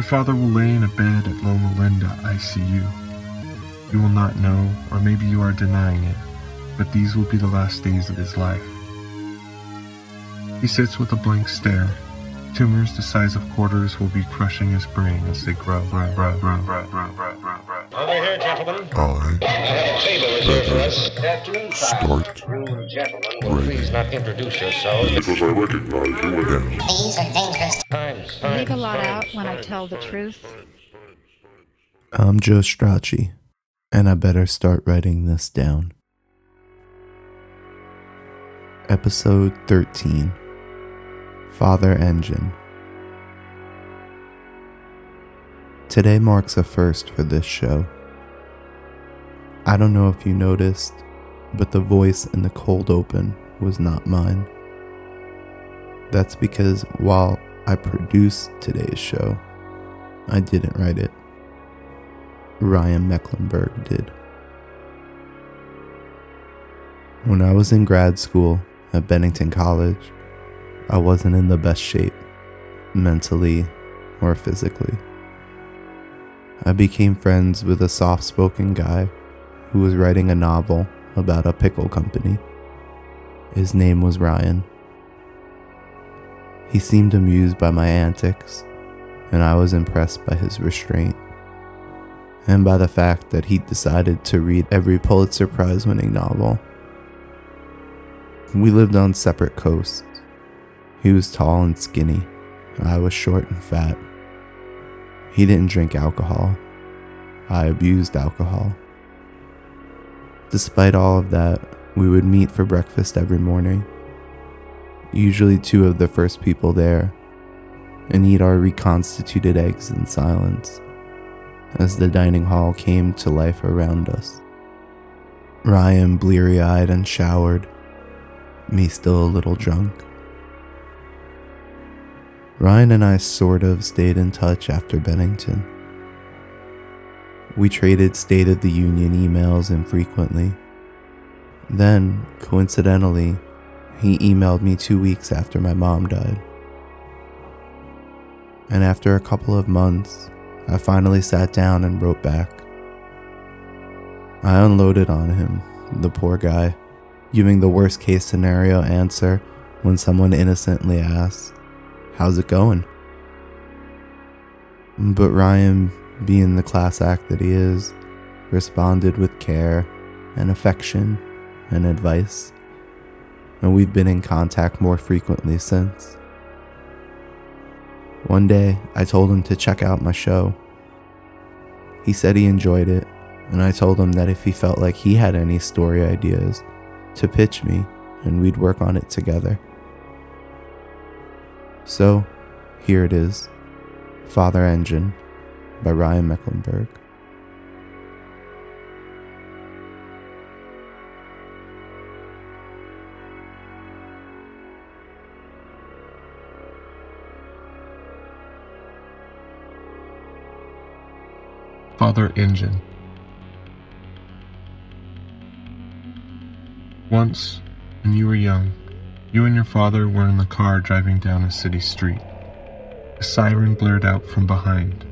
Your father will lay in a bed at Loma Linda ICU. You will not know, or maybe you are denying it, but these will be the last days of his life. He sits with a blank stare. Tumors the size of quarters will be crushing his brain as they grow. grow, Over here, gentlemen. I I have a table reserved for us. Good afternoon, sir. start You gentlemen will please not introduce yourselves. because I recognize you again. These are dangerous. Times, I leave a times, lot out times, when I times, tell the times. truth. I'm Joe Strachey, and I better start writing this down. Episode 13 Father Engine. Today marks a first for this show. I don't know if you noticed, but the voice in the cold open was not mine. That's because while I produced today's show, I didn't write it. Ryan Mecklenburg did. When I was in grad school at Bennington College, I wasn't in the best shape, mentally or physically. I became friends with a soft spoken guy who was writing a novel about a pickle company. His name was Ryan. He seemed amused by my antics, and I was impressed by his restraint and by the fact that he decided to read every Pulitzer Prize winning novel. We lived on separate coasts. He was tall and skinny, I was short and fat. He didn't drink alcohol. I abused alcohol. Despite all of that, we would meet for breakfast every morning, usually two of the first people there, and eat our reconstituted eggs in silence as the dining hall came to life around us. Ryan bleary eyed and showered, me still a little drunk. Ryan and I sort of stayed in touch after Bennington. We traded State of the Union emails infrequently. Then, coincidentally, he emailed me two weeks after my mom died. And after a couple of months, I finally sat down and wrote back. I unloaded on him, the poor guy, giving the worst case scenario answer when someone innocently asked, How's it going? But Ryan, being the class act that he is, responded with care and affection and advice, and we've been in contact more frequently since. One day, I told him to check out my show. He said he enjoyed it, and I told him that if he felt like he had any story ideas, to pitch me and we'd work on it together. So, here it is Father Engine by Ryan Mecklenburg. Father Engine. Once, when you were young, you and your father were in the car driving down a city street. A siren blared out from behind.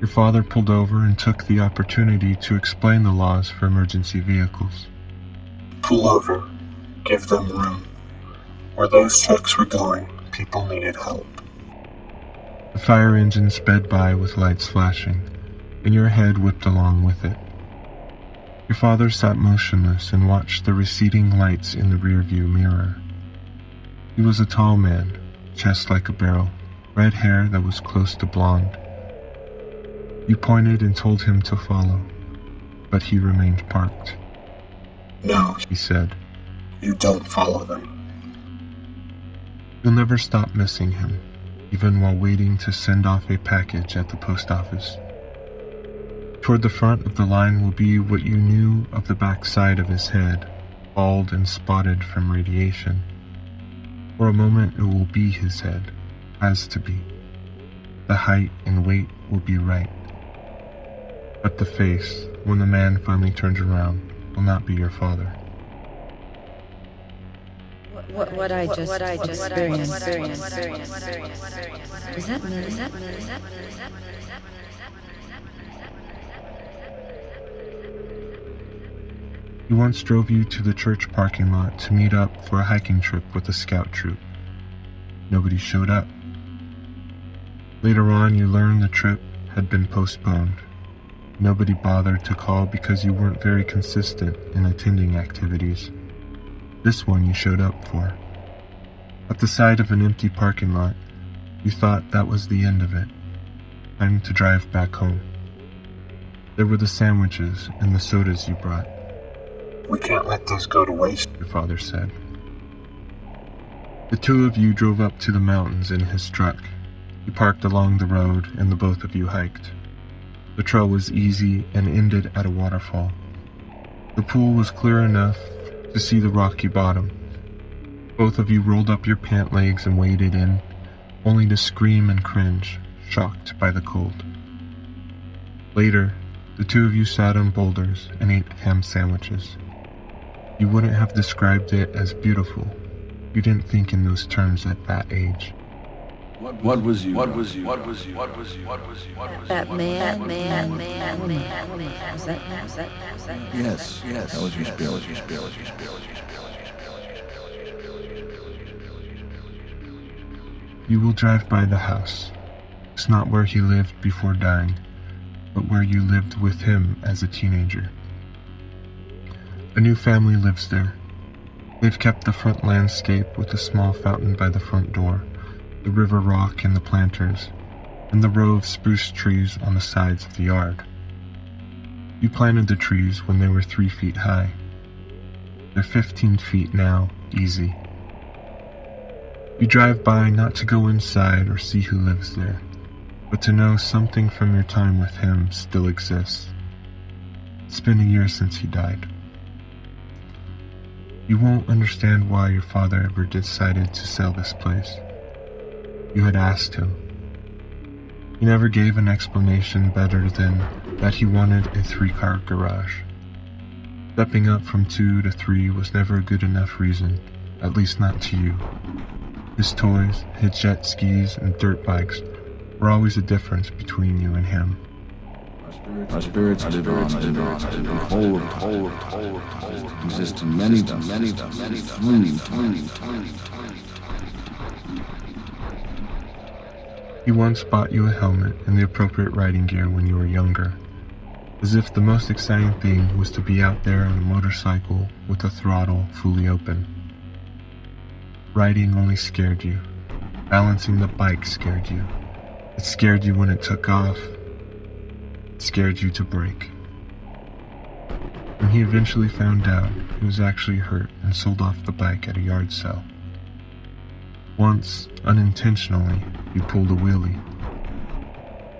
Your father pulled over and took the opportunity to explain the laws for emergency vehicles. Pull over. Give them room. Where those trucks were going, people needed help. The fire engine sped by with lights flashing, and your head whipped along with it. Your father sat motionless and watched the receding lights in the rearview mirror. He was a tall man, chest like a barrel, red hair that was close to blonde. You pointed and told him to follow, but he remained parked. No, he said. You don't follow them. You'll never stop missing him, even while waiting to send off a package at the post office. Toward the front of the line will be what you knew of the back side of his head, bald and spotted from radiation. For a moment, it will be his head, has to be. The height and weight will be right. But the face, when the man finally turns around, will not be your father. What, what I just what I just experienced. experienced. Does that mean? Does that mean? Does that mean? Does that mean? He once drove you to the church parking lot to meet up for a hiking trip with a scout troop. Nobody showed up. Later on, you learned the trip had been postponed. Nobody bothered to call because you weren't very consistent in attending activities. This one you showed up for. At the side of an empty parking lot, you thought that was the end of it. Time to drive back home. There were the sandwiches and the sodas you brought. We can't let those go to waste. your father said. The two of you drove up to the mountains in his truck. He parked along the road and the both of you hiked. The trail was easy and ended at a waterfall. The pool was clear enough to see the rocky bottom. Both of you rolled up your pant legs and waded in, only to scream and cringe, shocked by the cold. Later, the two of you sat on boulders and ate ham sandwiches. You wouldn't have described it as beautiful. You didn't think in those terms at that age. What was you? What was you? What was you? What was you? What was you? What was you? That man, man, man, man, man. Was that? Was that? Was that? Yes, yes. That was your spirit. Was your spirit. Was your spirit. Was your spirit. You will drive by the house. It's not where he lived before dying, but where you lived with him as a teenager. A new family lives there. They've kept the front landscape with a small fountain by the front door, the river rock and the planters, and the row of spruce trees on the sides of the yard. You planted the trees when they were three feet high. They're 15 feet now, easy. You drive by not to go inside or see who lives there, but to know something from your time with him still exists. It's been a year since he died. You won't understand why your father ever decided to sell this place. You had asked him. He never gave an explanation better than that he wanted a three car garage. Stepping up from two to three was never a good enough reason, at least not to you. His toys, his jet skis, and dirt bikes were always a difference between you and him. Our spirits live on, live on, the whole of whole of whole of whole exist in many, many, many, tiny, tiny, tiny, tiny. He once bought you a helmet and the appropriate riding gear when you were younger, as if the most exciting thing was to be out there on a motorcycle with the throttle fully open. Riding only scared you. Balancing the bike scared you. It scared you when it took off. Scared you to break. When he eventually found out, he was actually hurt and sold off the bike at a yard sale. Once, unintentionally, you pulled a wheelie.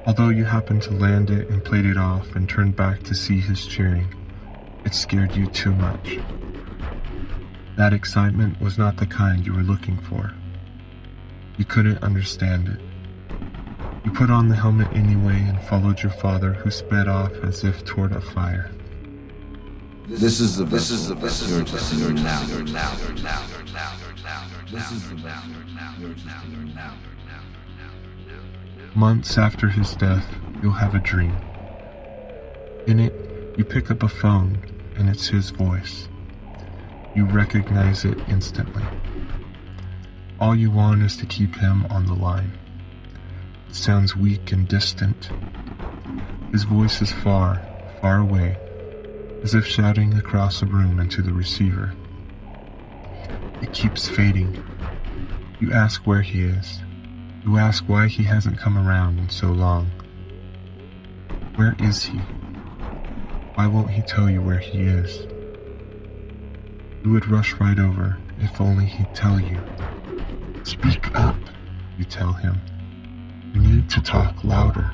Although you happened to land it and played it off and turned back to see his cheering, it scared you too much. That excitement was not the kind you were looking for. You couldn't understand it. You put on the helmet anyway and followed your father, who sped off as if toward a fire. This is the this is the vessel you're just in now. Now, now, now, now. This is the vessel you're just in now. Months after his death, you'll have a dream. In it, you pick up a phone and it's his voice. You recognize it instantly. All you want is to keep him on the line. It sounds weak and distant. His voice is far, far away, as if shouting across a room into the receiver. It keeps fading. You ask where he is. You ask why he hasn't come around in so long. Where is he? Why won't he tell you where he is? You would rush right over if only he'd tell you. Speak up, you tell him. You need to talk louder.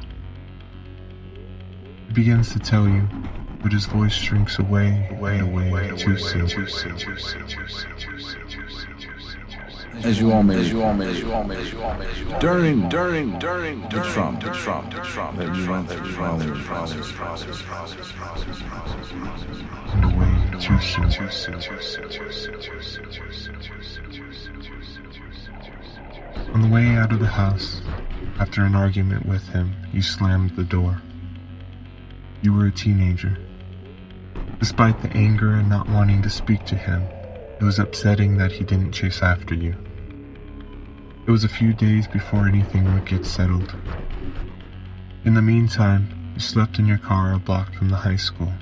He begins to tell you, but his voice shrinks away, away, away, too soon. Too soon. Too soon. Too soon. Too soon. As you all made, as you all made, as you all made, as you all made, as you all made. During, during, during, the Trump, the Trump, the Trump, that you went through, probably, probably, probably, probably, And away too soon. On the way out of the house, after an argument with him, you slammed the door. You were a teenager. Despite the anger and not wanting to speak to him, it was upsetting that he didn't chase after you. It was a few days before anything would get settled. In the meantime, you slept in your car a block from the high school.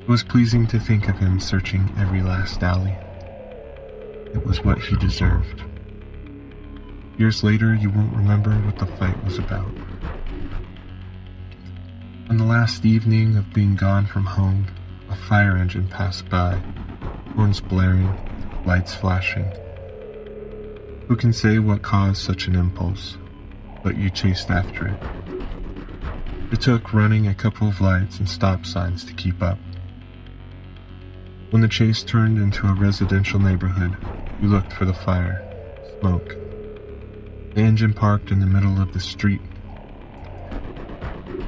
It was pleasing to think of him searching every last alley. It was what he deserved. Years later, you won't remember what the fight was about. On the last evening of being gone from home, a fire engine passed by, horns blaring, lights flashing. Who can say what caused such an impulse, but you chased after it. It took running a couple of lights and stop signs to keep up. When the chase turned into a residential neighborhood, you looked for the fire, smoke, engine parked in the middle of the street.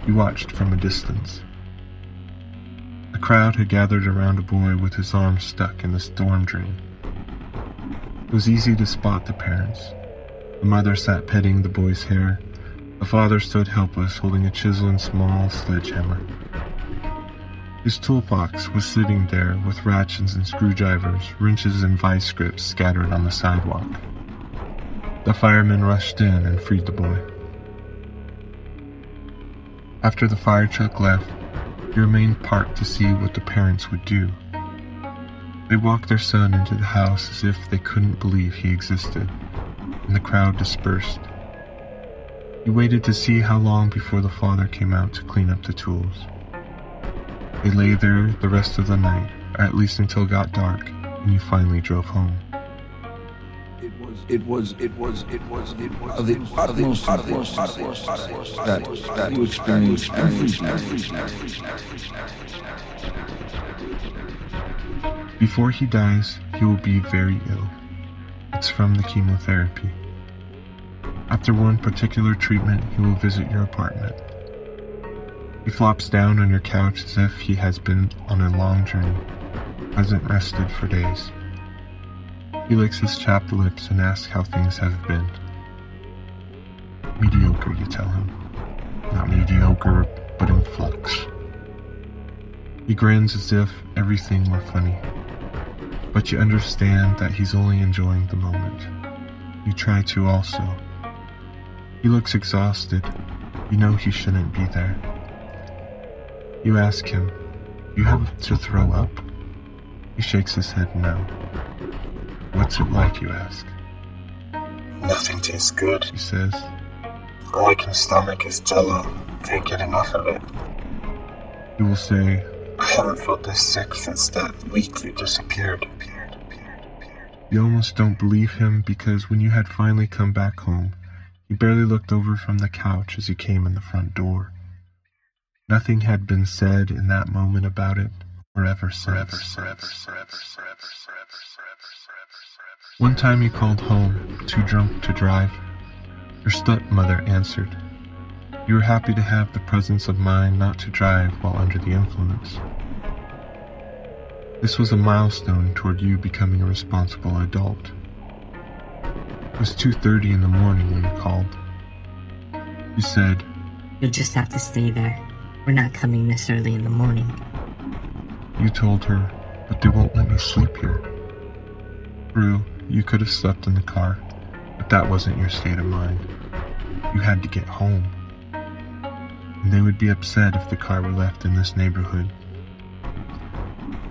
He watched from a distance. A crowd had gathered around a boy with his arm stuck in the storm drain. It was easy to spot the parents. The mother sat petting the boy's hair. The father stood helpless, holding a chisel and small sledgehammer. His toolbox was sitting there with ratchets and screwdrivers, wrenches and vice grips scattered on the sidewalk. The firemen rushed in and freed the boy. After the fire truck left, you remained parked to see what the parents would do. They walked their son into the house as if they couldn't believe he existed, and the crowd dispersed. You waited to see how long before the father came out to clean up the tools. They lay there the rest of the night, or at least until it got dark, and you finally drove home it was it was it was it was of the utmost importance that that you experience everything. Before he dies, he will be very ill. It's from the chemotherapy. After one particular treatment, he will visit your apartment. He flops down on your couch as if he has been on a long journey, hasn't rested for days. He licks his chapped lips and asks how things have been. Mediocre, you tell him. Not mediocre, but in flux. He grins as if everything were funny. But you understand that he's only enjoying the moment. You try to also. He looks exhausted. You know he shouldn't be there. You ask him, You have to throw up? He shakes his head no. What's it like, you ask? Nothing tastes good, he says. All I can stomach is jello. Can't get enough of it. You will say, I haven't felt this sick since that week you disappeared. You almost don't believe him because when you had finally come back home, he barely looked over from the couch as you came in the front door. Nothing had been said in that moment about it, or ever since. Forever, forever, forever, forever, forever. One time you called home, too drunk to drive. Your stepmother answered. You were happy to have the presence of mind not to drive while under the influence. This was a milestone toward you becoming a responsible adult. It was 2.30 in the morning when you called. You said, You'll just have to stay there. We're not coming this early in the morning. You told her, but they won't let me sleep here. True, you could have slept in the car, but that wasn't your state of mind. You had to get home. And they would be upset if the car were left in this neighborhood.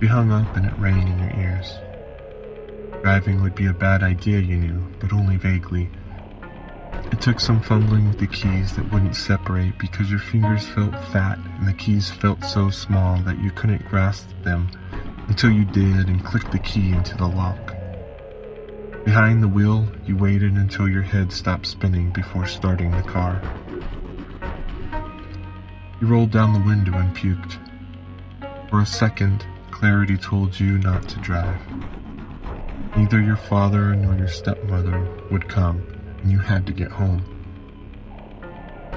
You hung up and it rang in your ears. Driving would be a bad idea, you knew, but only vaguely. Took some fumbling with the keys that wouldn't separate because your fingers felt fat and the keys felt so small that you couldn't grasp them until you did and clicked the key into the lock. Behind the wheel, you waited until your head stopped spinning before starting the car. You rolled down the window and puked. For a second, clarity told you not to drive. Neither your father nor your stepmother would come, and you had to get home.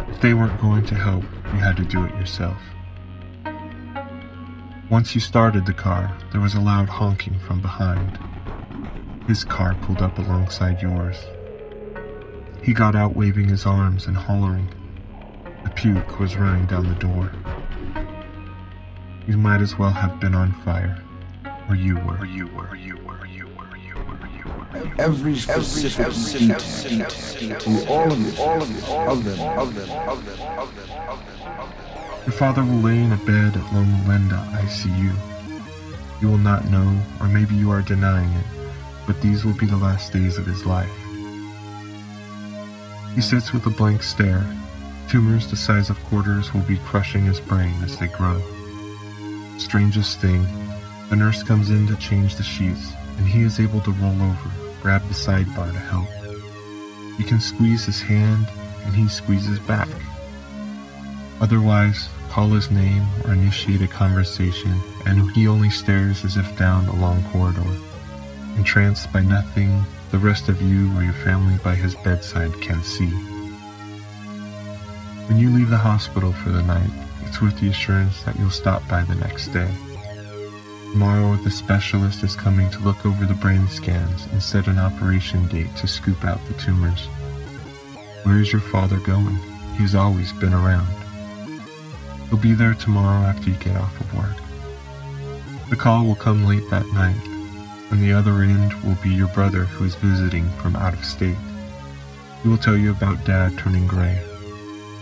If they weren't going to help, you had to do it yourself. Once you started the car, there was a loud honking from behind. His car pulled up alongside yours. He got out waving his arms and hollering. The puke was running down the door. You might as well have been on fire. Or you were, or you were, or you were, or you were, or you were. Every specific detail, to all of you, all of you, of them, of them, of them, of them, of them. Your father will lay in a bed at Loma Linda ICU. You will not know, or maybe you are denying it, but these will be the last days of his life. He sits with a blank stare. Tumors the size of quarters will be crushing his brain as they grow. Strangest thing, the nurse comes in to change the sheets, and he is able to roll over, grab the sidebar to help. You can squeeze his hand, and he squeezes back. Otherwise, call his name or initiate a conversation, and he only stares as if down a long corridor. Entranced by nothing the rest of you or your family by his bedside can see. When you leave the hospital for the night, it's with the assurance that you'll stop by the next day. Tomorrow, the specialist is coming to look over the brain scans and set an operation date to scoop out the tumors. Where is your father going? He's always been around. He'll be there tomorrow after you get off of work. The call will come late that night. On the other end will be your brother who is visiting from out of state. He will tell you about Dad turning gray.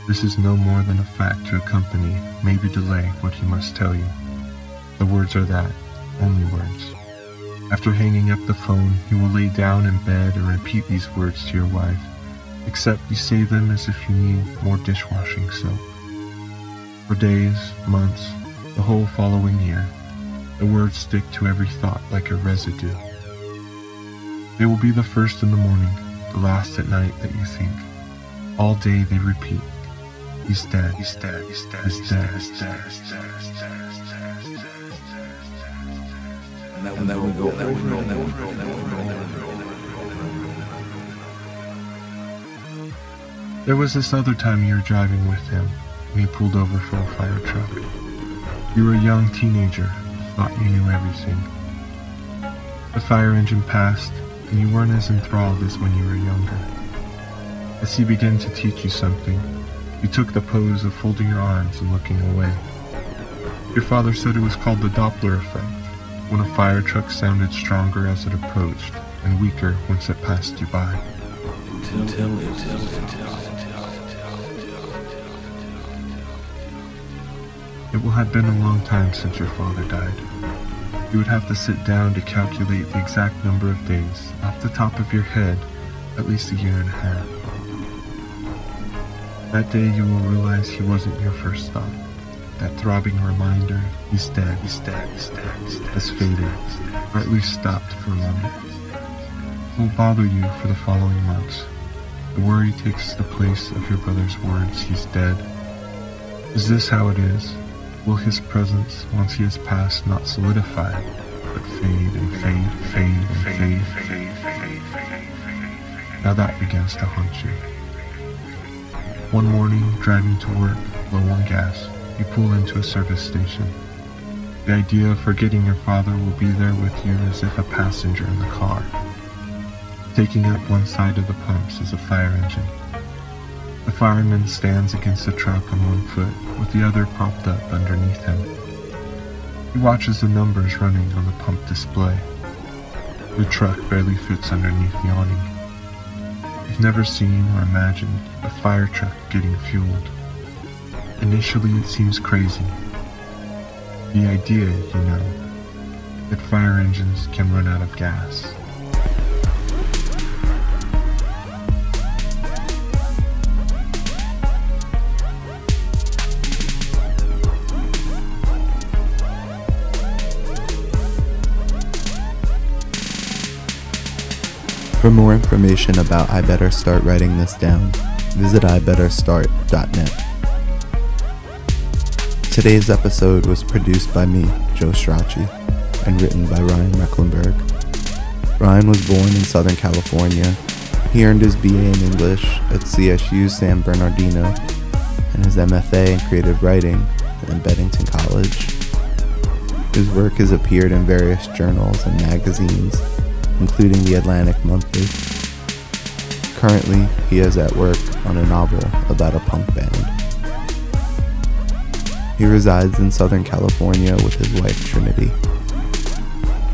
This is no more than a fact to accompany, maybe delay what he must tell you. The words are that, only words. After hanging up the phone, he will lay down in bed and repeat these words to your wife, except you say them as if you need more dishwashing soap. For days, months, the whole following year, the words stick to every thought like a residue. They will be the first in the morning, the last at night that you think. All day they repeat. He's dead, he's dead, he's dead, he's dead, he's dead, he's dead, he's dead, And go and and. There was this other time you were driving with him, and he pulled over for a fire truck. You were a young teenager, thought you knew everything. The fire engine passed, and you weren't as enthralled as when you were younger. As he began to teach you something, you took the pose of folding your arms and looking away. Your father said it was called the Doppler effect, when a fire truck sounded stronger as it approached and weaker once it passed you by. It will have been a long time since your father died. You would have to sit down to calculate the exact number of days, off the top of your head, at least a year and a half. That day you will realize he wasn't your first thought. That throbbing reminder, he's dead, he's dead, he's dead, he's dead, has faded, or at least stopped for a moment. It will bother you for the following months. The worry takes the place of your brother's words, he's dead. Is this how it is? Will his presence, once he has passed, not solidify, but fade and fade, fade and fade, fade, fade? Now that begins to haunt you. One morning, driving to work, low on gas, you pull into a service station. The idea of forgetting your father will be there with you as if a passenger in the car. Taking up one side of the pumps is a fire engine. The fireman stands against the truck on one foot, with the other propped up underneath him. He watches the numbers running on the pump display. The truck barely fits underneath the awning. You've never seen or imagined a fire truck getting fueled. Initially, it seems crazy. The idea, you know, that fire engines can run out of gas. For more information about I Better Start Writing This Down, visit ibetterstart.net. Today's episode was produced by me, Joe Strachey, and written by Ryan Mecklenburg. Ryan was born in Southern California. He earned his BA in English at CSU San Bernardino and his MFA in Creative Writing at Bennington College. His work has appeared in various journals and magazines, including the Atlantic Monthly. Currently, he is at work on a novel about a punk band. He resides in Southern California with his wife Trinity.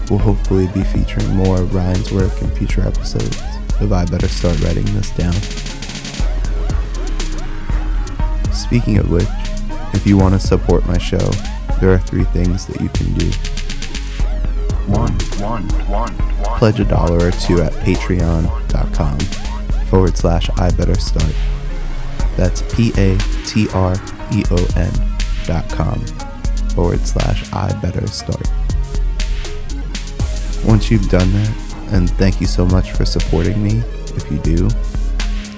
We'll hopefully be featuring more of Ryan's work in future episodes, if I better start writing this down. Speaking of which, if you want to support my show, there are three things that you can do. One, one, one, one. Pledge a dollar or two at patreon.com forward slash I better start. That's P A T R E O N dot com forward slash I better start. Once you've done that, and thank you so much for supporting me, if you do,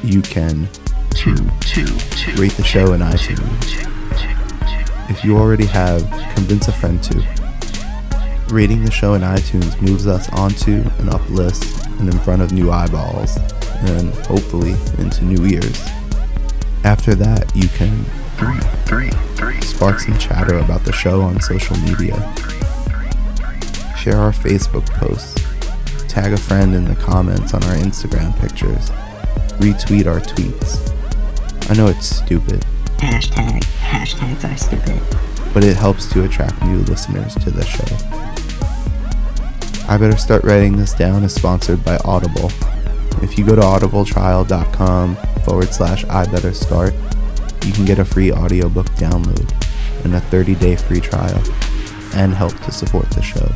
you can Two, two, two. rate the show in iTunes. If you already have, convince a friend to. Rating the show in iTunes moves us onto an up lists and in front of new eyeballs, and hopefully into new ears. After that, you can Three, three, three. spark some chatter about the show on social media, share our Facebook posts, tag a friend in the comments on our Instagram pictures, retweet our tweets. I know it's stupid, Hashtag, hashtags are stupid. but it helps to attract new listeners to the show. I Better Start Writing This Down is sponsored by Audible. If you go to audibletrial.com forward slash I Better Start, you can get a free audiobook download and a 30 day free trial and help to support the show,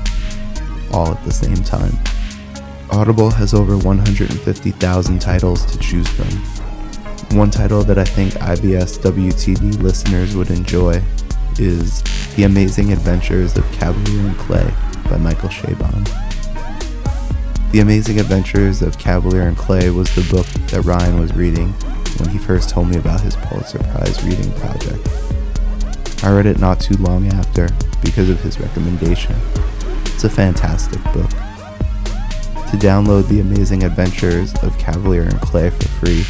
all at the same time. Audible has over 150,000 titles to choose from. One title that I think IBS WTD listeners would enjoy is The Amazing Adventures of Kavalier and Clay by Michael Chabon. The Amazing Adventures of Kavalier and Clay was the book that Ryan was reading when he first told me about his Pulitzer Prize reading project. I read it not too long after because of his recommendation. It's a fantastic book. To download The Amazing Adventures of Kavalier and Clay for free,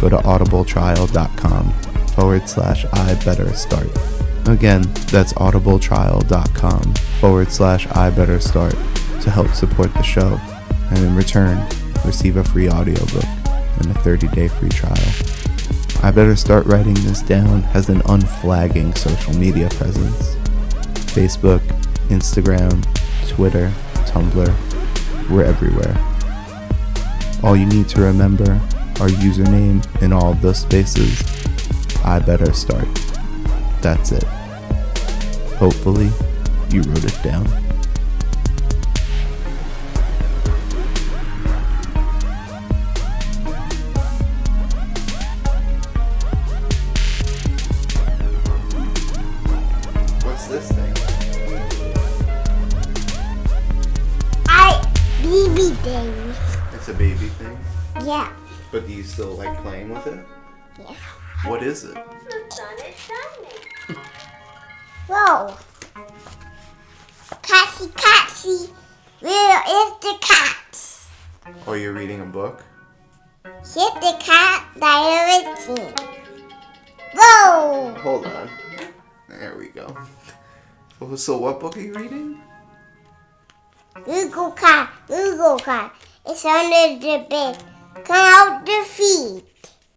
go to audibletrial.com forward slash I better start. Again, that's audibletrial.com forward slash I better start to help support the show, and in return, receive a free audiobook and a 30 day free trial. I Better Start Writing This Down has an unflagging social media presence Facebook, Instagram, Twitter, Tumblr, we're everywhere. All you need to remember our username in all those spaces. I better start. That's it. Hopefully, you wrote it down. You still like playing with it? Yeah. What is it? Whoa. Catsy, Catsy. Where is the cat? Oh, you're reading a book? Hit the cat direction. Whoa. Hold on. There we go. Oh, so what book are you reading? Google cat, Google cat. It's under the bed. Out the feet.